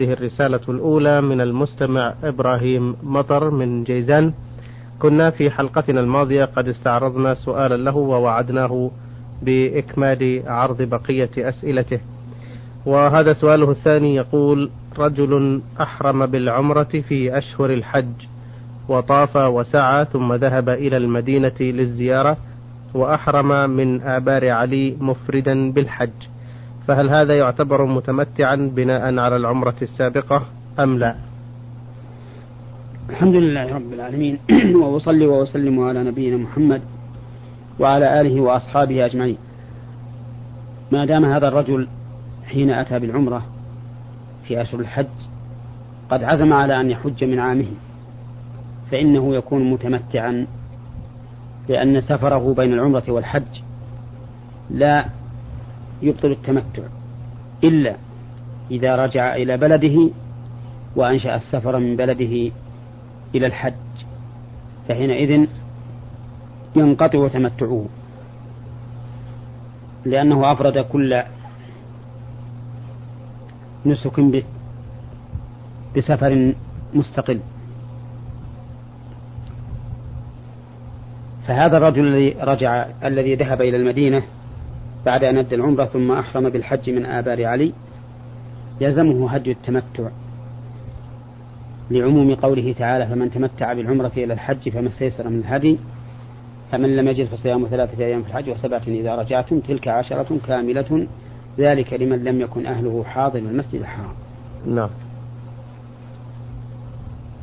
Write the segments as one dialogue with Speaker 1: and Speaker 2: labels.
Speaker 1: هذه الرسالة الأولى من المستمع إبراهيم مطر من جيزان. كنا في حلقتنا الماضية قد استعرضنا سؤالا له ووعدناه بإكمال عرض بقية أسئلته. وهذا سؤاله الثاني يقول رجل أحرم بالعمرة في أشهر الحج وطاف وسعى ثم ذهب إلى المدينة للزيارة وأحرم من آبار علي مفردا بالحج. فهل هذا يعتبر متمتعا بناء على العمرة السابقة أم لا؟
Speaker 2: الحمد لله رب العالمين. وأصلي وأسلم على نبينا محمد وعلى آله وأصحابه أجمعين. ما دام هذا الرجل حين أتى بالعمرة في أشهر الحج قد عزم على أن يحج من عامه فإنه يكون متمتعا لأن سفره بين العمرة والحج لا يبطل التمتع. إلا إذا رجع إلى بلده وأنشأ السفر من بلده إلى الحج فحينئذ ينقطع تمتعه. لأنه أفرد كل نسك بسفر مستقل. فهذا الرجل الذي رجع الذي ذهب إلى المدينة بعد أن أدى العمرة ثم أحرم بالحج من آبار علي يلزمه هدي التمتع لعموم قوله تعالى فمن تمتع بالعمرة إلى الحج فما استيسر من الهدي فمن لم يجد فصيام ثلاثة أيام في الحج وسبعة إذا رجعتم تلك عشرة كاملة ذلك لمن لم يكن أهله حاضر المسجد الحرام.
Speaker 1: نعم.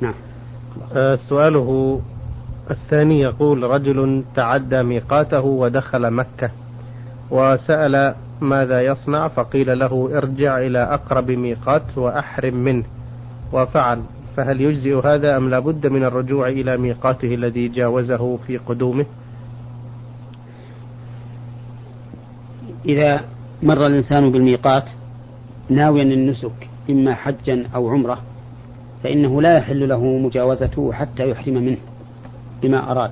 Speaker 2: نعم.
Speaker 1: آه سؤاله الثاني يقول رجل تعدى ميقاته ودخل مكة وسأل ماذا يصنع فقيل له ارجع إلى أقرب ميقات وأحرم منه. وفعل. فهل يجزئ هذا أم لا بد من الرجوع إلى ميقاته الذي جاوزه في قدومه؟
Speaker 2: إذا مر الإنسان بالميقات ناويا النسك إما حجا أو عمرة فإنه لا يحل له مجاوزته حتى يحرم منه بما أراد.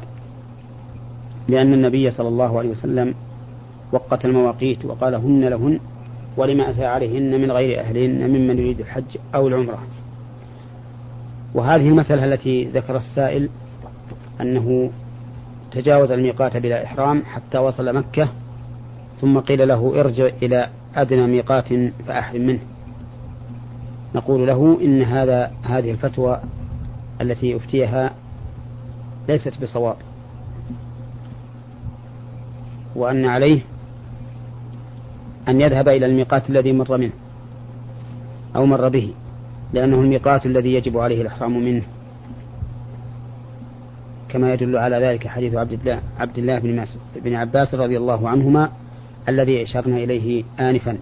Speaker 2: لأن النبي صلى الله عليه وسلم وقت المواقيت وقال هن لهن ولما أتى عليهن من غير أهلهن ممن يريد الحج أو العمرة. وهذه المسألة التي ذكر السائل أنه تجاوز الميقات بلا إحرام حتى وصل مكة ثم قيل له ارجع إلى أدنى ميقات فأحرم منه. نقول له إن هذا هذه الفتوى التي أفتيها ليست بصواب. وأن عليه أن يذهب إلى الميقات الذي مر منه أو مر به لأنه الميقات الذي يجب عليه الإحرام منه. كما يدل على ذلك حديث عبد الله عبد الله بن, بن عباس رضي الله عنهما الذي أشرنا إليه آنفا.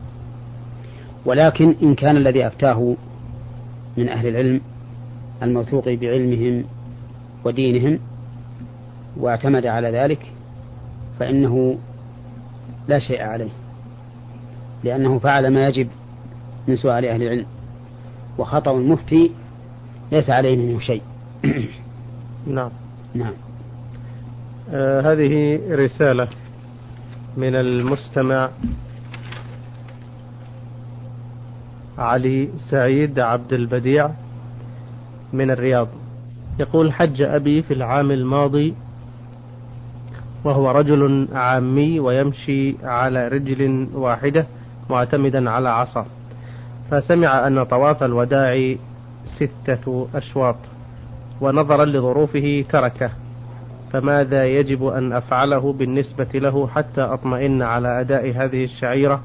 Speaker 2: ولكن إن كان الذي أفتاه من أهل العلم الموثوق بعلمهم ودينهم واعتمد على ذلك فإنه لا شيء عليه. لأنه فعل ما يجب من سؤال أهل العلم. وخطأ المفتي ليس عليه منه شيء.
Speaker 1: نعم.
Speaker 2: نعم.
Speaker 1: آه هذه رسالة من المستمع علي سعيد عبد البديع من الرياض. يقول حج أبي في العام الماضي وهو رجل عامي ويمشي على رجل واحدة معتمدا على عصا. فسمع أن طواف الوداع ستة أشواط ونظرا لظروفه تركه فماذا يجب أن أفعله بالنسبة له حتى أطمئن على أداء هذه الشعيرة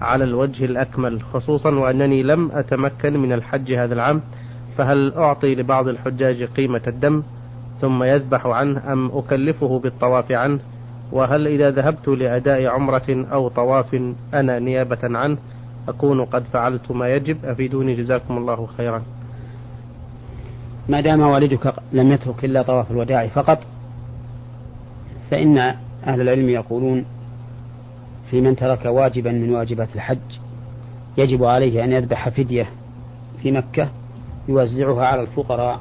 Speaker 1: على الوجه الأكمل خصوصا وأنني لم أتمكن من الحج هذا العام فهل أعطي لبعض الحجاج قيمة الدم ثم يذبح عنه أم أكلفه بالطواف عنه؟ وهل إذا ذهبت لأداء عمرة أو طواف أنا نيابة عنه أكون قد فعلت ما يجب؟ أفيدوني جزاكم الله خيرا.
Speaker 2: ما دام والدك لم يترك إلا طواف الوداع فقط فإن أهل العلم يقولون في من ترك واجبا من واجبات الحج يجب عليه أن يذبح فدية في مكة يوزعها على الفقراء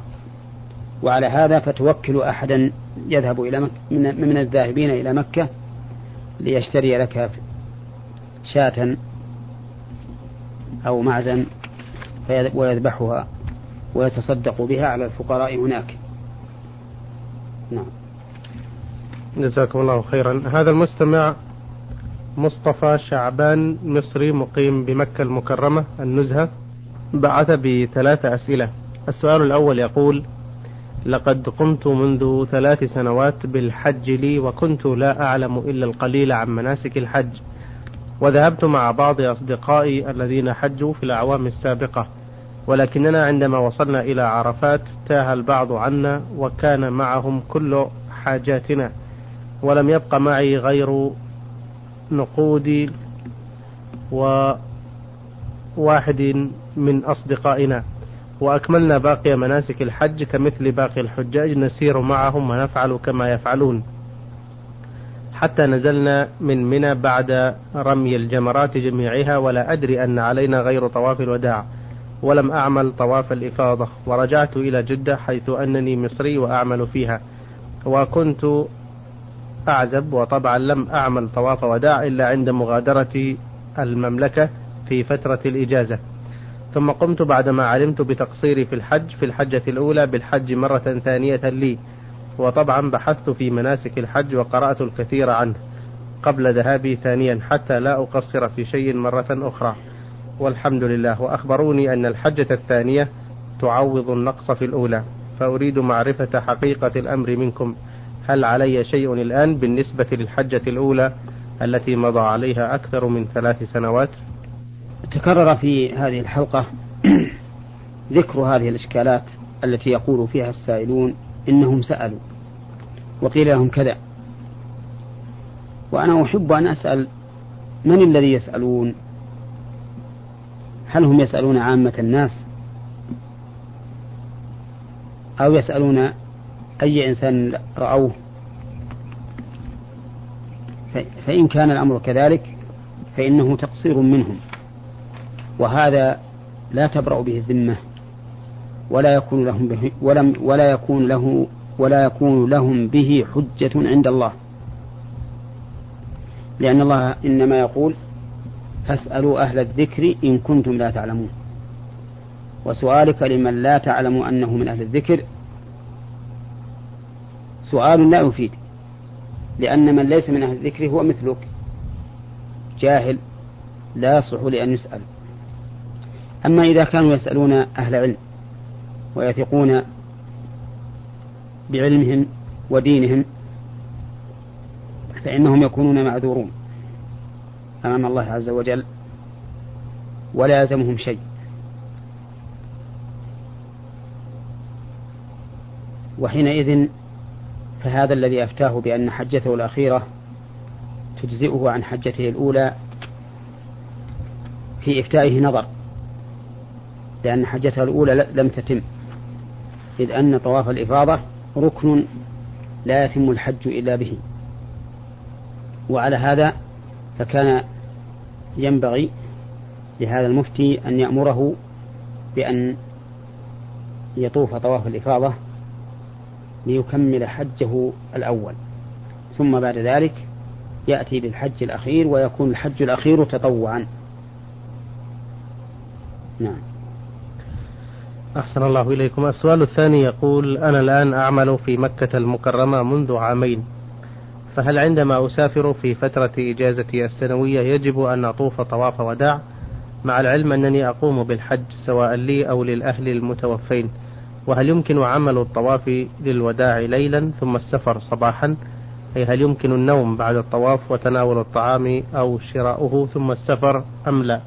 Speaker 2: وعلى هذا فتوكل أحدا يذهب إلى مكة من, من الذاهبين إلى مكة ليشتري لك شاة أو معزا ويذبحها ويتصدق بها على الفقراء هناك. نعم.
Speaker 1: جزاكم الله خيرا. هذا المستمع مصطفى شعبان مصري مقيم بمكة المكرمة النزهة. بعث بثلاث أسئلة. السؤال الأول يقول لقد قمت منذ ثلاث سنوات بالحج لي وكنت لا أعلم إلا القليل عن مناسك الحج. وذهبت مع بعض أصدقائي الذين حجوا في الأعوام السابقة ولكننا عندما وصلنا إلى عرفات تاه البعض عنا وكان معهم كل حاجاتنا ولم يبق معي غير نقودي وواحد من أصدقائنا. وأكملنا باقي مناسك الحج كمثل باقي الحجاج نسير معهم ونفعل كما يفعلون. حتى نزلنا من منى بعد رمي الجمرات جميعها ولا أدري أن علينا غير طواف الوداع. ولم أعمل طواف الإفاضة ورجعت إلى جدة حيث أنني مصري وأعمل فيها. وكنت أعزب وطبعا لم أعمل طواف وداع إلا عند مغادرة المملكة في فترة الإجازة. ثم قمت بعدما علمت بتقصيري في الحج في الحجة الأولى بالحج مرة ثانية لي. وطبعا بحثت في مناسك الحج وقرأت الكثير عنه قبل ذهابي ثانيا حتى لا أقصر في شيء مرة أخرى. والحمد لله. وأخبروني أن الحجة الثانية تعوض النقص في الأولى. فأريد معرفة حقيقة الأمر منكم. هل علي شيء الآن بالنسبة للحجة الأولى التي مضى عليها أكثر من ثلاث سنوات؟
Speaker 2: تكرر في هذه الحلقة ذكر هذه الإشكالات التي يقول فيها السائلون إنهم سألوا وقيل لهم كذا وأنا أحب أن أسأل من الذي يسألون؟ هل هم يسألون عامة الناس؟ أو يسألون أي إنسان رأوه؟ فإن كان الأمر كذلك فإنه تقصير منهم. وهذا لا تبرأ به الذمة. ولا يكون لهم به ولم ولا يكون له ولا يكون لهم به حجة عند الله. لأن الله إنما يقول فاسألوا أهل الذكر إن كنتم لا تعلمون. وسؤالك لمن لا تعلم أنه من أهل الذكر سؤال لا يفيد لأن من ليس من أهل الذكر هو مثلك. جاهل لا يصلح لأن يسأل. أما إذا كانوا يسألون أهل علم ويثقون بعلمهم ودينهم فإنهم يكونون معذورون أمام الله عز وجل ولا يلزمهم شيء. وحينئذ فهذا الذي أفتاه بأن حجته الأخيرة تجزئه عن حجته الأولى في إفتائه نظر. لأن حجته الأولى لم تتم إذ أن طواف الإفاضة ركن لا يتم الحج إلا به. وعلى هذا فكان ينبغي لهذا المفتي أن يأمره بأن يطوف طواف الإفاضة ليكمل حجه الأول. ثم بعد ذلك يأتي بالحج الأخير ويكون الحج الأخير تطوعا. نعم.
Speaker 1: أحسن الله إليكم. السؤال الثاني يقول أنا الآن أعمل في مكة المكرمة منذ عامين فهل عندما أسافر في فترة إجازتي السنوية يجب أن أطوف طواف وداع؟ مع العلم أنني أقوم بالحج سواء لي أو للأهل المتوفين. وهل يمكن عمل الطواف للوداع ليلا ثم السفر صباحا؟ أي هل يمكن النوم بعد الطواف وتناول الطعام أو شراؤه ثم السفر أم لا؟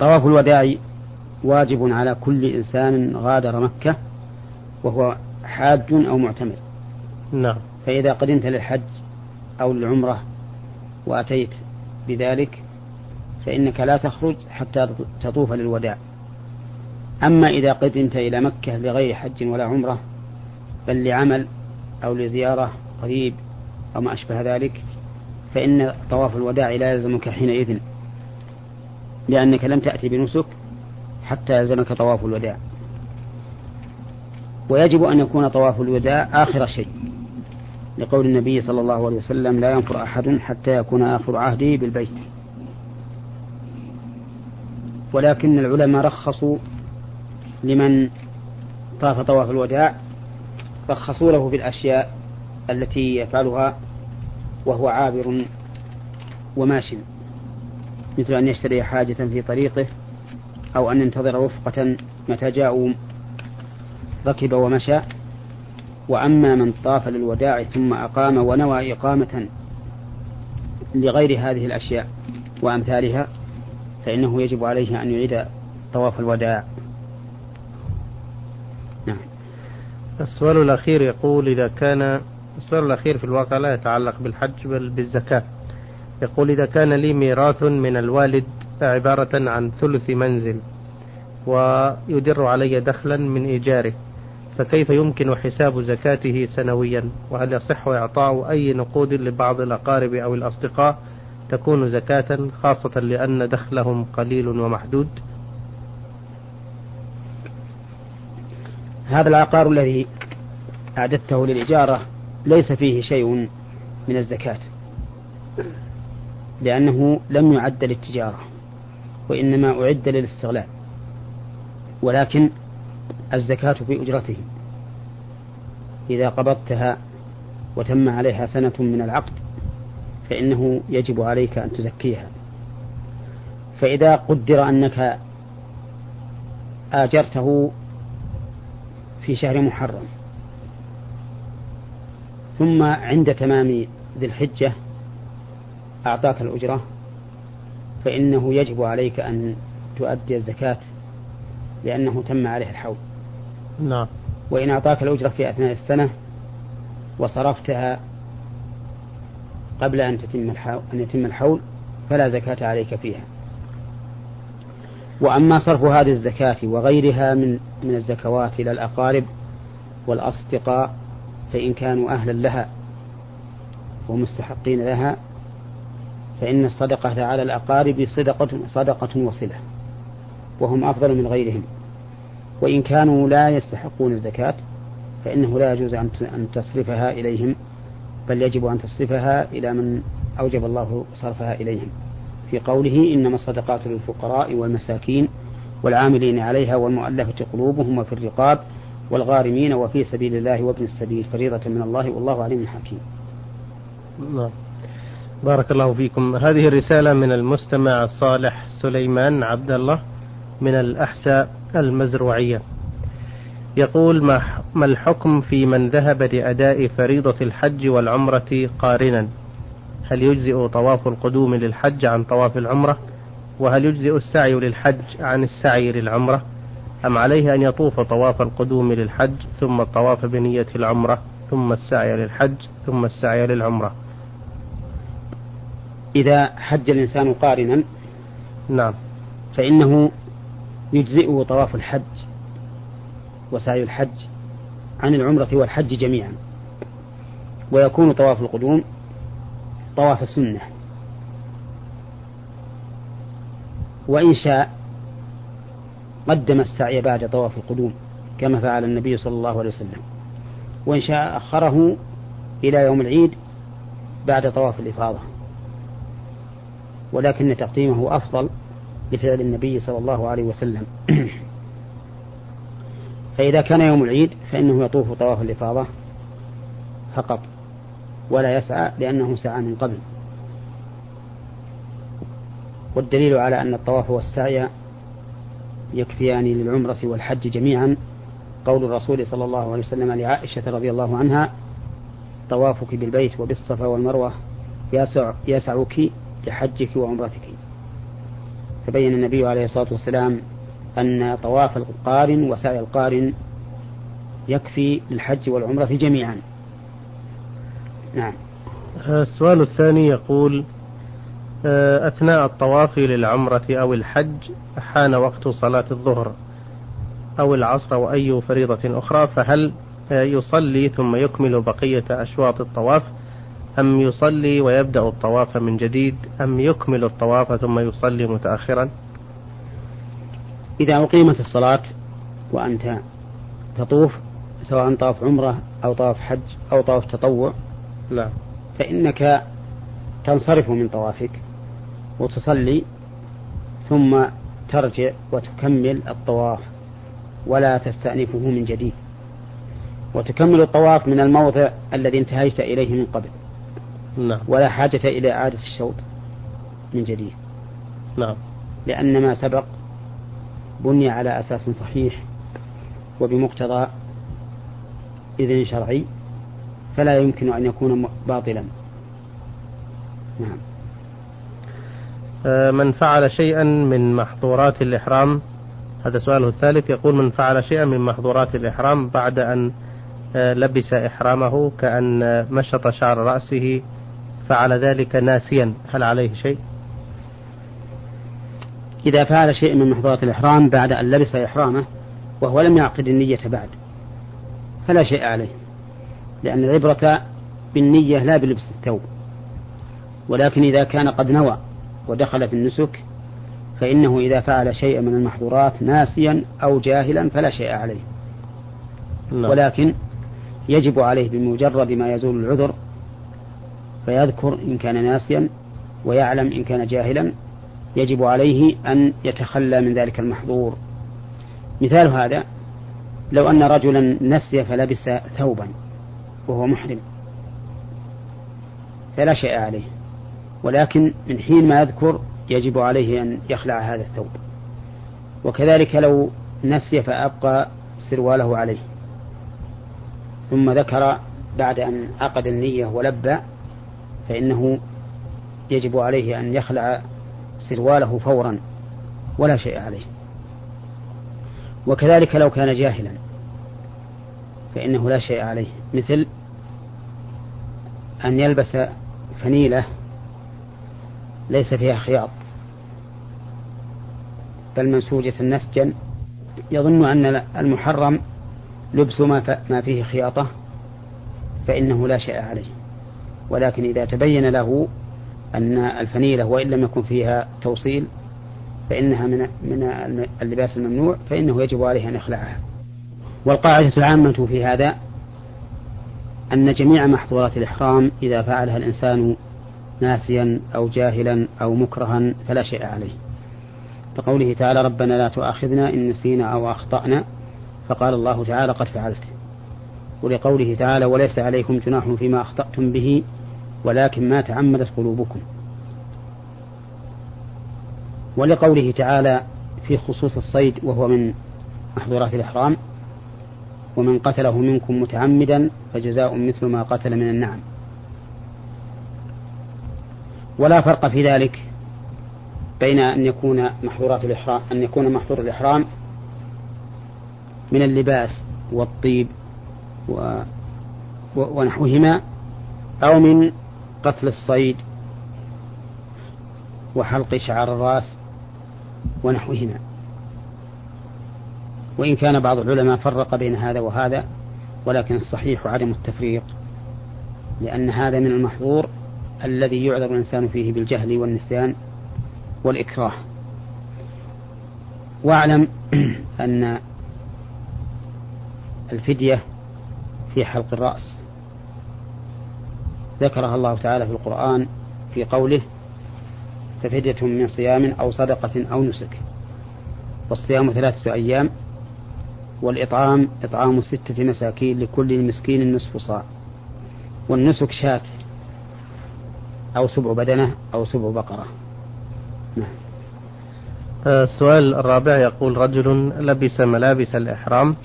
Speaker 2: طواف الوداع واجب على كل إنسان غادر مكة وهو حاج أو معتمر.
Speaker 1: نعم.
Speaker 2: فإذا قدمت للحج أو للعمرة وأتيت بذلك فإنك لا تخرج حتى تطوف للوداع. أما إذا قدمت إلى مكة لغير حج ولا عمرة بل لعمل أو لزيارة قريب أو ما أشبه ذلك فإن طواف الوداع لا يلزمك حينئذ لأنك لم تأتي بنسك حتى يلزمك طواف الوداع. ويجب أن يكون طواف الوداع آخر شيء. لقول النبي صلى الله عليه وسلم لا ينفر أحد حتى يكون آخر عهده بالبيت. ولكن العلماء رخصوا لمن طاف طواف الوداع رخصوا له بالأشياء التي يفعلها وهو عابر وماش مثل أن يشتري حاجة في طريقه أو أن ينتظر رفقة متى جاءوا ركب ومشى. وأما من طاف للوداع ثم أقام ونوى إقامة لغير هذه الأشياء وأمثالها فإنه يجب عليه أن يعيد طواف الوداع.
Speaker 1: نعم. السؤال الأخير يقول إذا كان السؤال الأخير في الواقع لا يتعلق بالحج بل بالزكاة. يقول إذا كان لي ميراث من الوالد عبارة عن ثلث منزل ويدر علي دخلا من إيجاره فكيف يمكن حساب زكاته سنويا؟ وهل يصح إعطاء أي نقود لبعض الأقارب أو الأصدقاء تكون زكاة خاصة لأن دخلهم قليل ومحدود؟
Speaker 2: هذا العقار الذي أعددته للإجارة ليس فيه شيء من الزكاة لأنه لم يعد للتجارة. وإنما أعد للاستغلال ولكن الزكاة في أجرته إذا قبضتها وتم عليها سنة من العقد فإنه يجب عليك أن تزكيها. فإذا قدر أنك آجرته في شهر محرم ثم عند تمام ذي الحجة أعطاك الأجرة فإنه يجب عليك أن تؤدي الزكاة لأنه تم عليه الحول
Speaker 1: نعم
Speaker 2: وإن أعطاك الأجرة في أثناء السنة وصرفتها قبل أن تتم الحول أن يتم الحول فلا زكاة عليك فيها. وأما صرف هذه الزكاة وغيرها من من الزكوات إلى الأقارب والأصدقاء فإن كانوا أهلا لها ومستحقين لها فإن الصدقة على الأقارب صدقة صدقة وصلة وهم أفضل من غيرهم. وإن كانوا لا يستحقون الزكاة فإنه لا يجوز أن تصرفها إليهم بل يجب أن تصرفها إلى من أوجب الله صرفها إليهم. في قوله إنما الصدقات للفقراء والمساكين والعاملين عليها والمؤلفة قلوبهم وفي الرقاب والغارمين وفي سبيل الله وابن السبيل فريضة من الله والله عليم حكيم.
Speaker 1: نعم. بارك الله فيكم. هذه الرسالة من المستمع صالح سليمان عبد الله من الأحساء المزروعية. يقول ما الحكم في من ذهب لأداء فريضة الحج والعمرة قارنا؟ هل يجزئ طواف القدوم للحج عن طواف العمرة؟ وهل يجزئ السعي للحج عن السعي للعمرة؟ أم عليه أن يطوف طواف القدوم للحج ثم الطواف بنية العمرة ثم السعي للحج ثم السعي للعمرة؟
Speaker 2: إذا حج الإنسان قارنا
Speaker 1: نعم.
Speaker 2: فإنه يجزئه طواف الحج وسعي الحج عن العمرة والحج جميعا. ويكون طواف القدوم طواف السنة. وإن شاء قدم السعي بعد طواف القدوم كما فعل النبي صلى الله عليه وسلم. وإن شاء أخره إلى يوم العيد بعد طواف الإفاضة. ولكن تقديمه أفضل لفعل النبي صلى الله عليه وسلم. فإذا كان يوم العيد فإنه يطوف طواف الإفاضة فقط ولا يسعى لأنه سعى من قبل. والدليل على أن الطواف والسعي يكفيان للعمرة والحج جميعا قول الرسول صلى الله عليه وسلم لعائشة رضي الله عنها طوافك بالبيت وبالصفا والمروة يسع يسعك لحجك وعمرتك. فبين النبي عليه الصلاة والسلام أن طواف القارن وسعي القارن يكفي للحج والعمرة جميعا. نعم.
Speaker 1: السؤال الثاني يقول آه، أثناء الطواف للعمرة أو الحج حان وقت صلاة الظهر أو العصر أو أي فريضة أخرى فهل آه، يصلي ثم يكمل بقية أشواط الطواف أم يصلي ويبدأ الطواف من جديد أم يكمل الطواف ثم يصلي متأخرا؟
Speaker 2: إذا أقيمت الصلاة وأنت تطوف سواء طاف عمرة أو طاف حج أو طاف تطوع
Speaker 1: لا.
Speaker 2: فإنك تنصرف من طوافك وتصلي ثم ترجع وتكمل الطواف ولا تستأنفه من جديد. وتكمل الطواف من الموضع الذي انتهيت إليه من قبل.
Speaker 1: نعم.
Speaker 2: ولا حاجة إلى إعادة الشوط من جديد.
Speaker 1: نعم.
Speaker 2: لأن ما سبق بني على أساس صحيح وبمقتضى إذن شرعي فلا يمكن أن يكون باطلا. نعم.
Speaker 1: آه، من فعل شيئا من محظورات الإحرام هذا سؤاله الثالث يقول من فعل شيئا من محظورات الإحرام بعد أن آه، لبس إحرامه كأن مشط شعر رأسه فعل ذلك ناسيا هل عليه شيء؟
Speaker 2: إذا فعل شيء من محظورات الإحرام بعد أن لبس إحرامه وهو لم يعقد النية بعد فلا شيء عليه لأن العبرة بالنية لا بلبس الثوب ولكن إذا كان قد نوى ودخل في النسك فإنه إذا فعل شيئا من المحظورات ناسيا أو جاهلا فلا شيء عليه
Speaker 1: نعم.
Speaker 2: ولكن يجب عليه بمجرد ما يزول العذر فيذكر إن كان ناسيا ويعلم إن كان جاهلا يجب عليه أن يتخلى من ذلك المحظور. مثال هذا لو أن رجلا نسي فلبس ثوبا وهو محرم فلا شيء عليه. ولكن من حين ما يذكر يجب عليه أن يخلع هذا الثوب. وكذلك لو نسي فأبقى سرواله عليه. ثم ذكر بعد أن عقد النية ولبى فإنه يجب عليه أن يخلع سرواله فورا ولا شيء عليه. وكذلك لو كان جاهلا فإنه لا شيء عليه. مثل أن يلبس فنيلة ليس فيها خياط بل منسوجة نسجا. يظن أن المحرم لبس ما فيه خياطة فإنه لا شيء عليه. ولكن إذا تبين له أن الفنيلة وإن لم يكن فيها توصيل فإنها من من اللباس الممنوع فإنه يجب عليه أن يخلعها. والقاعدة العامة في هذا أن جميع محظورات الإحرام إذا فعلها الإنسان ناسيا أو جاهلا أو مكرها فلا شيء عليه. كقوله تعالى ربنا لا تؤاخذنا إن نسينا أو أخطأنا فقال الله تعالى قد فعلت ولقوله تعالى وليس عليكم جناح فيما أخطأتم به ولكن ما تعمدت قلوبكم. ولقوله تعالى في خصوص الصيد وهو من محظورات الإحرام ومن قتله منكم متعمدا فجزاء مثل ما قتل من النعم. ولا فرق في ذلك بين أن يكون محظورات الإحرام أن يكون محظور الإحرام من اللباس والطيب و ونحوهما أو من قتل الصيد وحلق شعر الرأس ونحوهما. وإن كان بعض العلماء فرق بين هذا وهذا ولكن الصحيح عدم التفريق لأن هذا من المحظور الذي يعذر الإنسان فيه بالجهل والنسيان والإكراه. واعلم أن الفدية في حلق الرأس ذكرها الله تعالى في القرآن في قوله ففدية من صيام أو صدقة أو نسك. والصيام ثلاثة أيام والإطعام إطعام ستة مساكين لكل مسكين نصف صاع. والنسك شاة أو سبع بدنة أو سبع بقرة. نعم.
Speaker 1: السؤال الرابع يقول رجل لبس ملابس الإحرام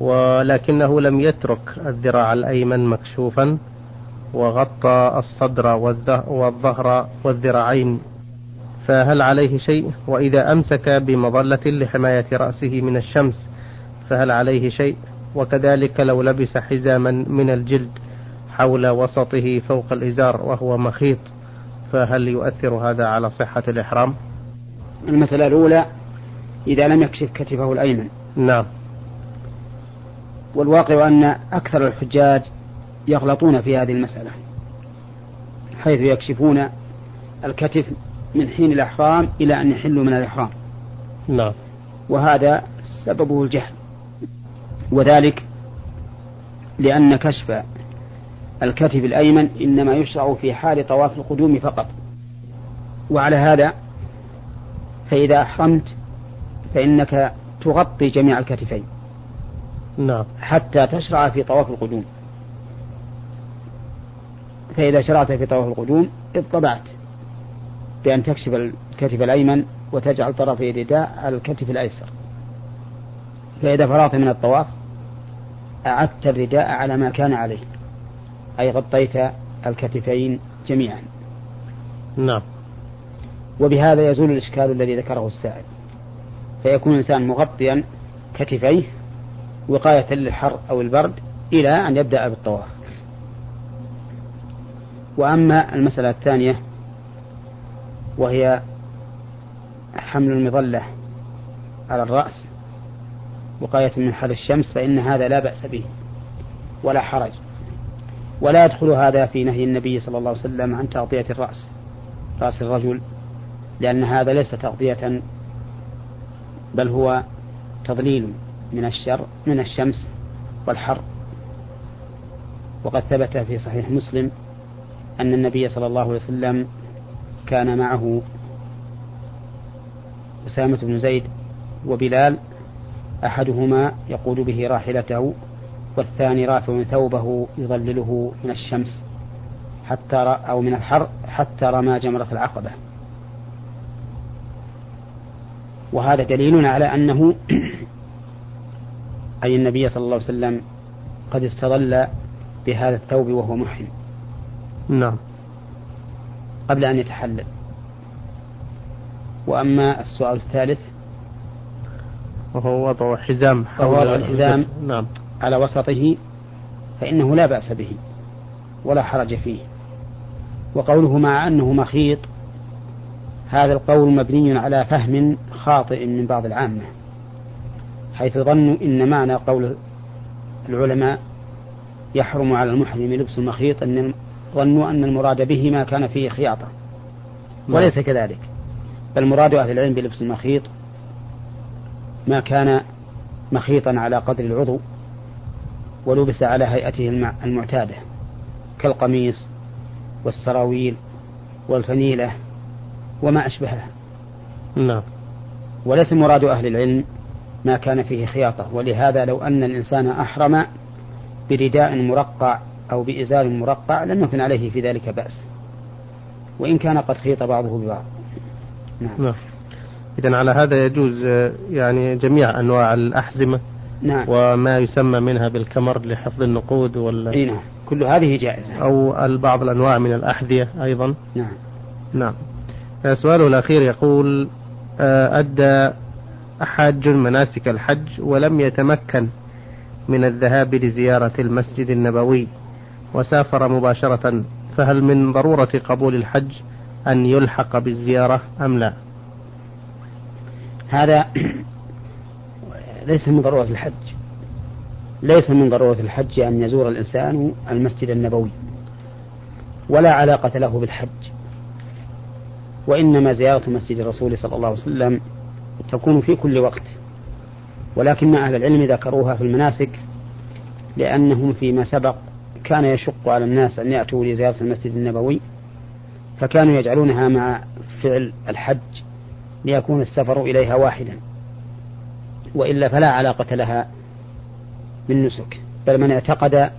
Speaker 1: ولكنه لم يترك الذراع الأيمن مكشوفا وغطى الصدر والظهر والذراعين. فهل عليه شيء؟ وإذا أمسك بمظلة لحماية رأسه من الشمس فهل عليه شيء؟ وكذلك لو لبس حزاما من الجلد حول وسطه فوق الإزار وهو مخيط فهل يؤثر هذا على صحة الإحرام؟
Speaker 2: المسألة الأولى إذا لم يكشف كتفه الأيمن.
Speaker 1: نعم.
Speaker 2: والواقع أن أكثر الحجاج يغلطون في هذه المسألة حيث يكشفون الكتف من حين الإحرام إلى أن يحلوا من الإحرام.
Speaker 1: نعم.
Speaker 2: وهذا سببه الجهل. وذلك لأن كشف الكتف الأيمن إنما يشرع في حال طواف القدوم فقط. وعلى هذا فإذا أحرمت فإنك تغطي جميع الكتفين
Speaker 1: نعم.
Speaker 2: حتى تشرع في طواف القدوم. فإذا شرعت في طواف القدوم اطبعت بأن تكشف الكتف الأيمن وتجعل طرفي الرداء على الكتف الأيسر. فإذا فرغت من الطواف أعدت الرداء على ما كان عليه أي غطيت الكتفين جميعا.
Speaker 1: نعم.
Speaker 2: وبهذا يزول الإشكال الذي ذكره السائل. فيكون الإنسان مغطيا كتفيه وقاية للحر أو البرد إلى أن يبدأ بالطواف. وأما المسألة الثانية وهي حمل المظلة على الرأس وقاية من حر الشمس فإن هذا لا بأس به ولا حرج. ولا يدخل هذا في نهي النبي صلى الله عليه وسلم عن تغطية الرأس رأس الرجل لأن هذا ليس تغطية بل هو تضليل من الشر من الشمس والحر. وقد ثبت في صحيح مسلم أن النبي صلى الله عليه وسلم كان معه أسامة بن زيد وبلال أحدهما يقود به راحلته والثاني رافع ثوبه يظلله من الشمس حتى أو من الحر حتى رمى جمرة العقبة. وهذا دليل على أنه أي النبي صلى الله عليه وسلم قد استظل بهذا الثوب وهو محرم.
Speaker 1: نعم.
Speaker 2: قبل أن يتحلل. وأما السؤال الثالث؟
Speaker 1: وهو وضع حزام
Speaker 2: حول وضع الحزام
Speaker 1: نعم.
Speaker 2: على وسطه فإنه لا بأس به ولا حرج فيه. وقوله مع أنه مخيط هذا القول مبني على فهم خاطئ من بعض العامة حيث ظنوا إن معنى قول العلماء يحرم على المحرم لبس المخيط أن ظنوا أن المراد به ما كان فيه خياطة. وليس كذلك. بل مراد أهل العلم بلبس المخيط ما كان مخيطا على قدر العضو ولبس على هيئته المعتادة كالقميص والسراويل والفنيلة وما أشبهها.
Speaker 1: نعم.
Speaker 2: وليس مراد أهل العلم ما كان فيه خياطة. ولهذا لو أن الإنسان أحرم برداء مرقع أو بإزار مرقع لم يكن عليه في ذلك بأس. وإن كان قد خيط بعضه ببعض.
Speaker 1: نعم, نعم. إذا على هذا يجوز يعني جميع أنواع الأحزمة
Speaker 2: نعم.
Speaker 1: وما يسمى منها بالكمر لحفظ النقود ولا
Speaker 2: نعم. كل هذه جائزة.
Speaker 1: أو بعض الأنواع من الأحذية أيضا.
Speaker 2: نعم.
Speaker 1: نعم. سؤاله الأخير يقول آه، أدى حاج مناسك الحج ولم يتمكن من الذهاب لزيارة المسجد النبوي وسافر مباشرة فهل من ضرورة قبول الحج أن يلحق بالزيارة أم لا؟
Speaker 2: هذا ليس من ضرورة الحج. ليس من ضرورة الحج أن يزور الإنسان المسجد النبوي. ولا علاقة له بالحج. وإنما زيارة مسجد الرسول صلى الله عليه وسلم تكون في كل وقت. ولكن أهل العلم ذكروها في المناسك لأنهم فيما سبق كان يشق على الناس أن يأتوا لزيارة المسجد النبوي فكانوا يجعلونها مع فعل الحج ليكون السفر إليها واحدا وإلا فلا علاقة لها بالنسك بل من اعتقد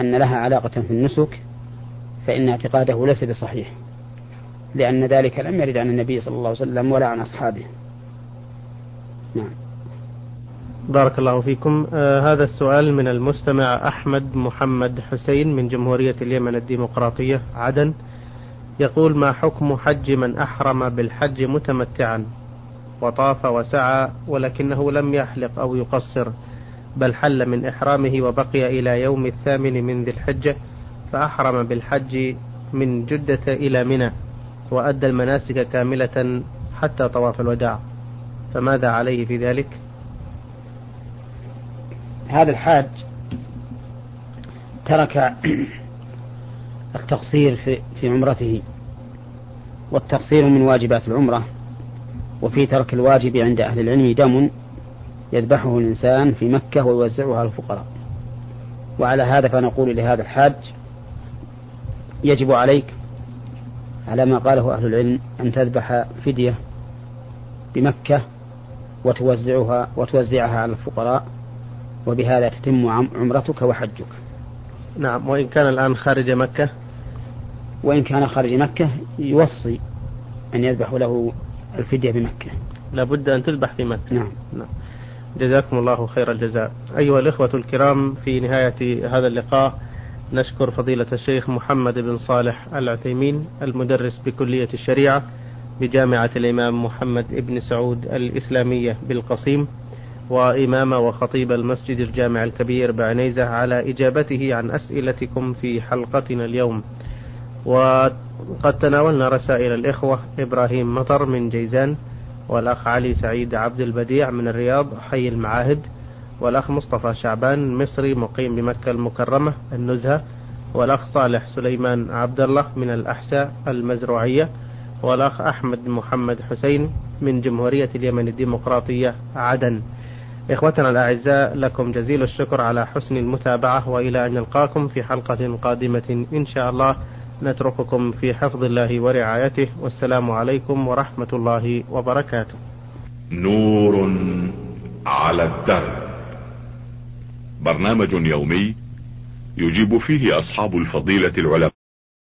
Speaker 2: أن لها علاقة في النسك فإن اعتقاده ليس بصحيح لأن ذلك لم يرد عن النبي صلى الله عليه وسلم ولا عن أصحابه. نعم.
Speaker 1: بارك الله فيكم. آه هذا السؤال من المستمع أحمد محمد حسين من جمهورية اليمن الديمقراطية عدن. يقول ما حكم حج من أحرم بالحج متمتعا؟ وطاف وسعى ولكنه لم يحلق أو يقصر بل حل من إحرامه وبقي إلى يوم الثامن من ذي الحجة فأحرم بالحج من جدة إلى منى وأدى المناسك كاملة حتى طواف الوداع. فماذا عليه في ذلك؟
Speaker 2: هذا الحاج ترك التقصير في, عمرته والتقصير من واجبات العمرة وفي ترك الواجب عند أهل العلم دم يذبحه الإنسان في مكة ويوزعه على الفقراء وعلى هذا فنقول لهذا الحاج يجب عليك على ما قاله أهل العلم أن تذبح فدية بمكة وتوزعها وتوزعها على الفقراء وبهذا تتم عمرتك وحجك.
Speaker 1: نعم وإن كان الآن خارج مكة؟
Speaker 2: وإن كان خارج مكة يوصي أن يذبح له الفدية بمكة.
Speaker 1: لابد أن تذبح في مكة.
Speaker 2: نعم,
Speaker 1: نعم. جزاكم الله خير الجزاء. أيها الإخوة الكرام في نهاية هذا اللقاء نشكر فضيلة الشيخ محمد بن صالح العثيمين المدرس بكلية الشريعة بجامعة الإمام محمد بن سعود الإسلامية بالقصيم. وإمام وخطيب المسجد الجامع الكبير بعنيزة على إجابته عن أسئلتكم في حلقتنا اليوم. وقد تناولنا رسائل الإخوة إبراهيم مطر من جيزان والأخ علي سعيد عبد البديع من الرياض حي المعاهد والأخ مصطفى شعبان مصري مقيم بمكة المكرمة النزهة والأخ صالح سليمان عبد الله من الأحساء المزروعية والأخ أحمد محمد حسين من جمهورية اليمن الديمقراطية عدن. إخوتنا الأعزاء لكم جزيل الشكر على حسن المتابعة وإلى أن نلقاكم في حلقة قادمة إن شاء الله. نترككم في حفظ الله ورعايته. والسلام عليكم ورحمة الله وبركاته.
Speaker 3: نور على الدرب. برنامج يومي يجيب فيه أصحاب الفضيلة العلماء.